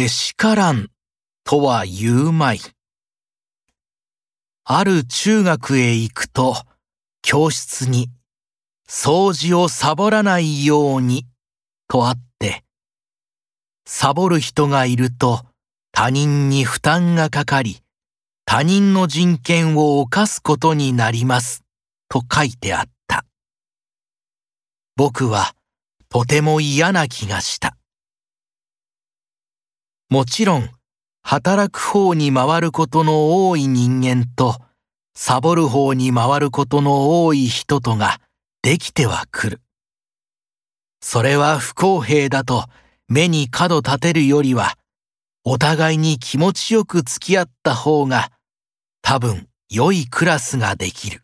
けしからんとは言うまい。ある中学へ行くと、教室に、掃除をサボらないように、とあって、サボる人がいると他人に負担がかかり、他人の人権を犯すことになります、と書いてあった。僕はとても嫌な気がした。もちろん、働く方に回ることの多い人間と、サボる方に回ることの多い人とができてはくる。それは不公平だと目に角立てるよりは、お互いに気持ちよく付き合った方が多分良いクラスができる。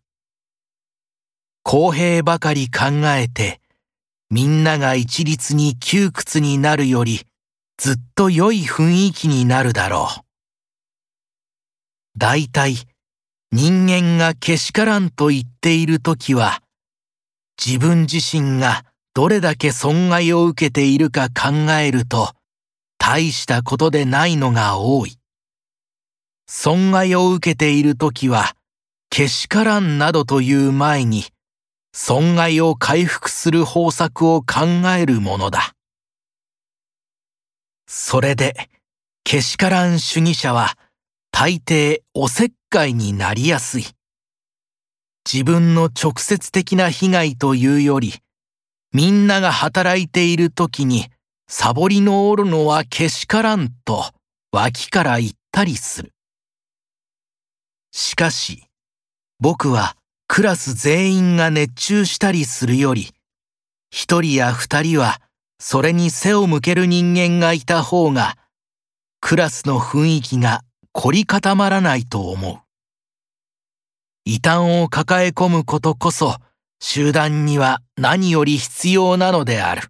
公平ばかり考えて、みんなが一律に窮屈になるより、ずっと良い雰囲気になるだろう。だいたい人間がけしからんと言っているときは、自分自身がどれだけ損害を受けているか考えると、大したことでないのが多い。損害を受けているときは、けしからんなどという前に、損害を回復する方策を考えるものだ。それで、けしからん主義者は、大抵おせっかいになりやすい。自分の直接的な被害というより、みんなが働いている時に、サボりのおるのはけしからんと、脇から言ったりする。しかし、僕はクラス全員が熱中したりするより、一人や二人はそれに背を向ける人間がいた方が、クラスの雰囲気が凝り固まらないと思う。異端を抱え込むことこそ、集団には何より必要なのである。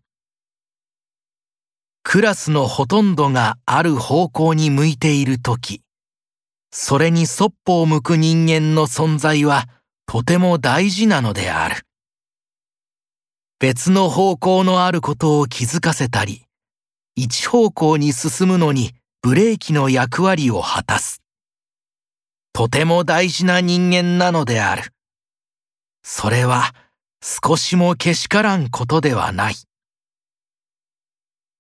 クラスのほとんどがある方向に向いているとき、それにそっぽを向く人間の存在はとても大事なのである。別の方向のあることを気づかせたり、一方向に進むのにブレーキの役割を果たす。とても大事な人間なのである。それは少しもけしからんことではない。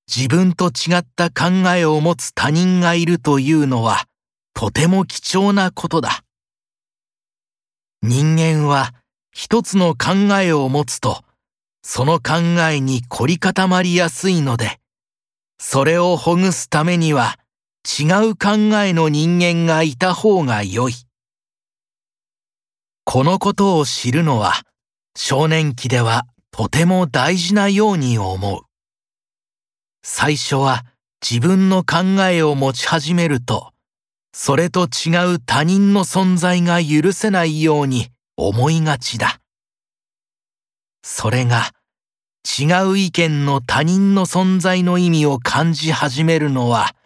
自分と違った考えを持つ他人がいるというのはとても貴重なことだ。人間は一つの考えを持つとその考えに凝り固まりやすいので、それをほぐすためには違う考えの人間がいた方が良い。このことを知るのは少年期ではとても大事なように思う。最初は自分の考えを持ち始めると、それと違う他人の存在が許せないように思いがちだ。それが違う意見の他人の存在の意味を感じ始めるのは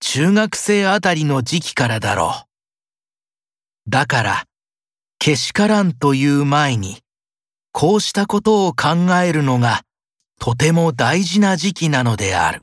中学生あたりの時期からだろう。だから、けしからんという前に、こうしたことを考えるのがとても大事な時期なのである。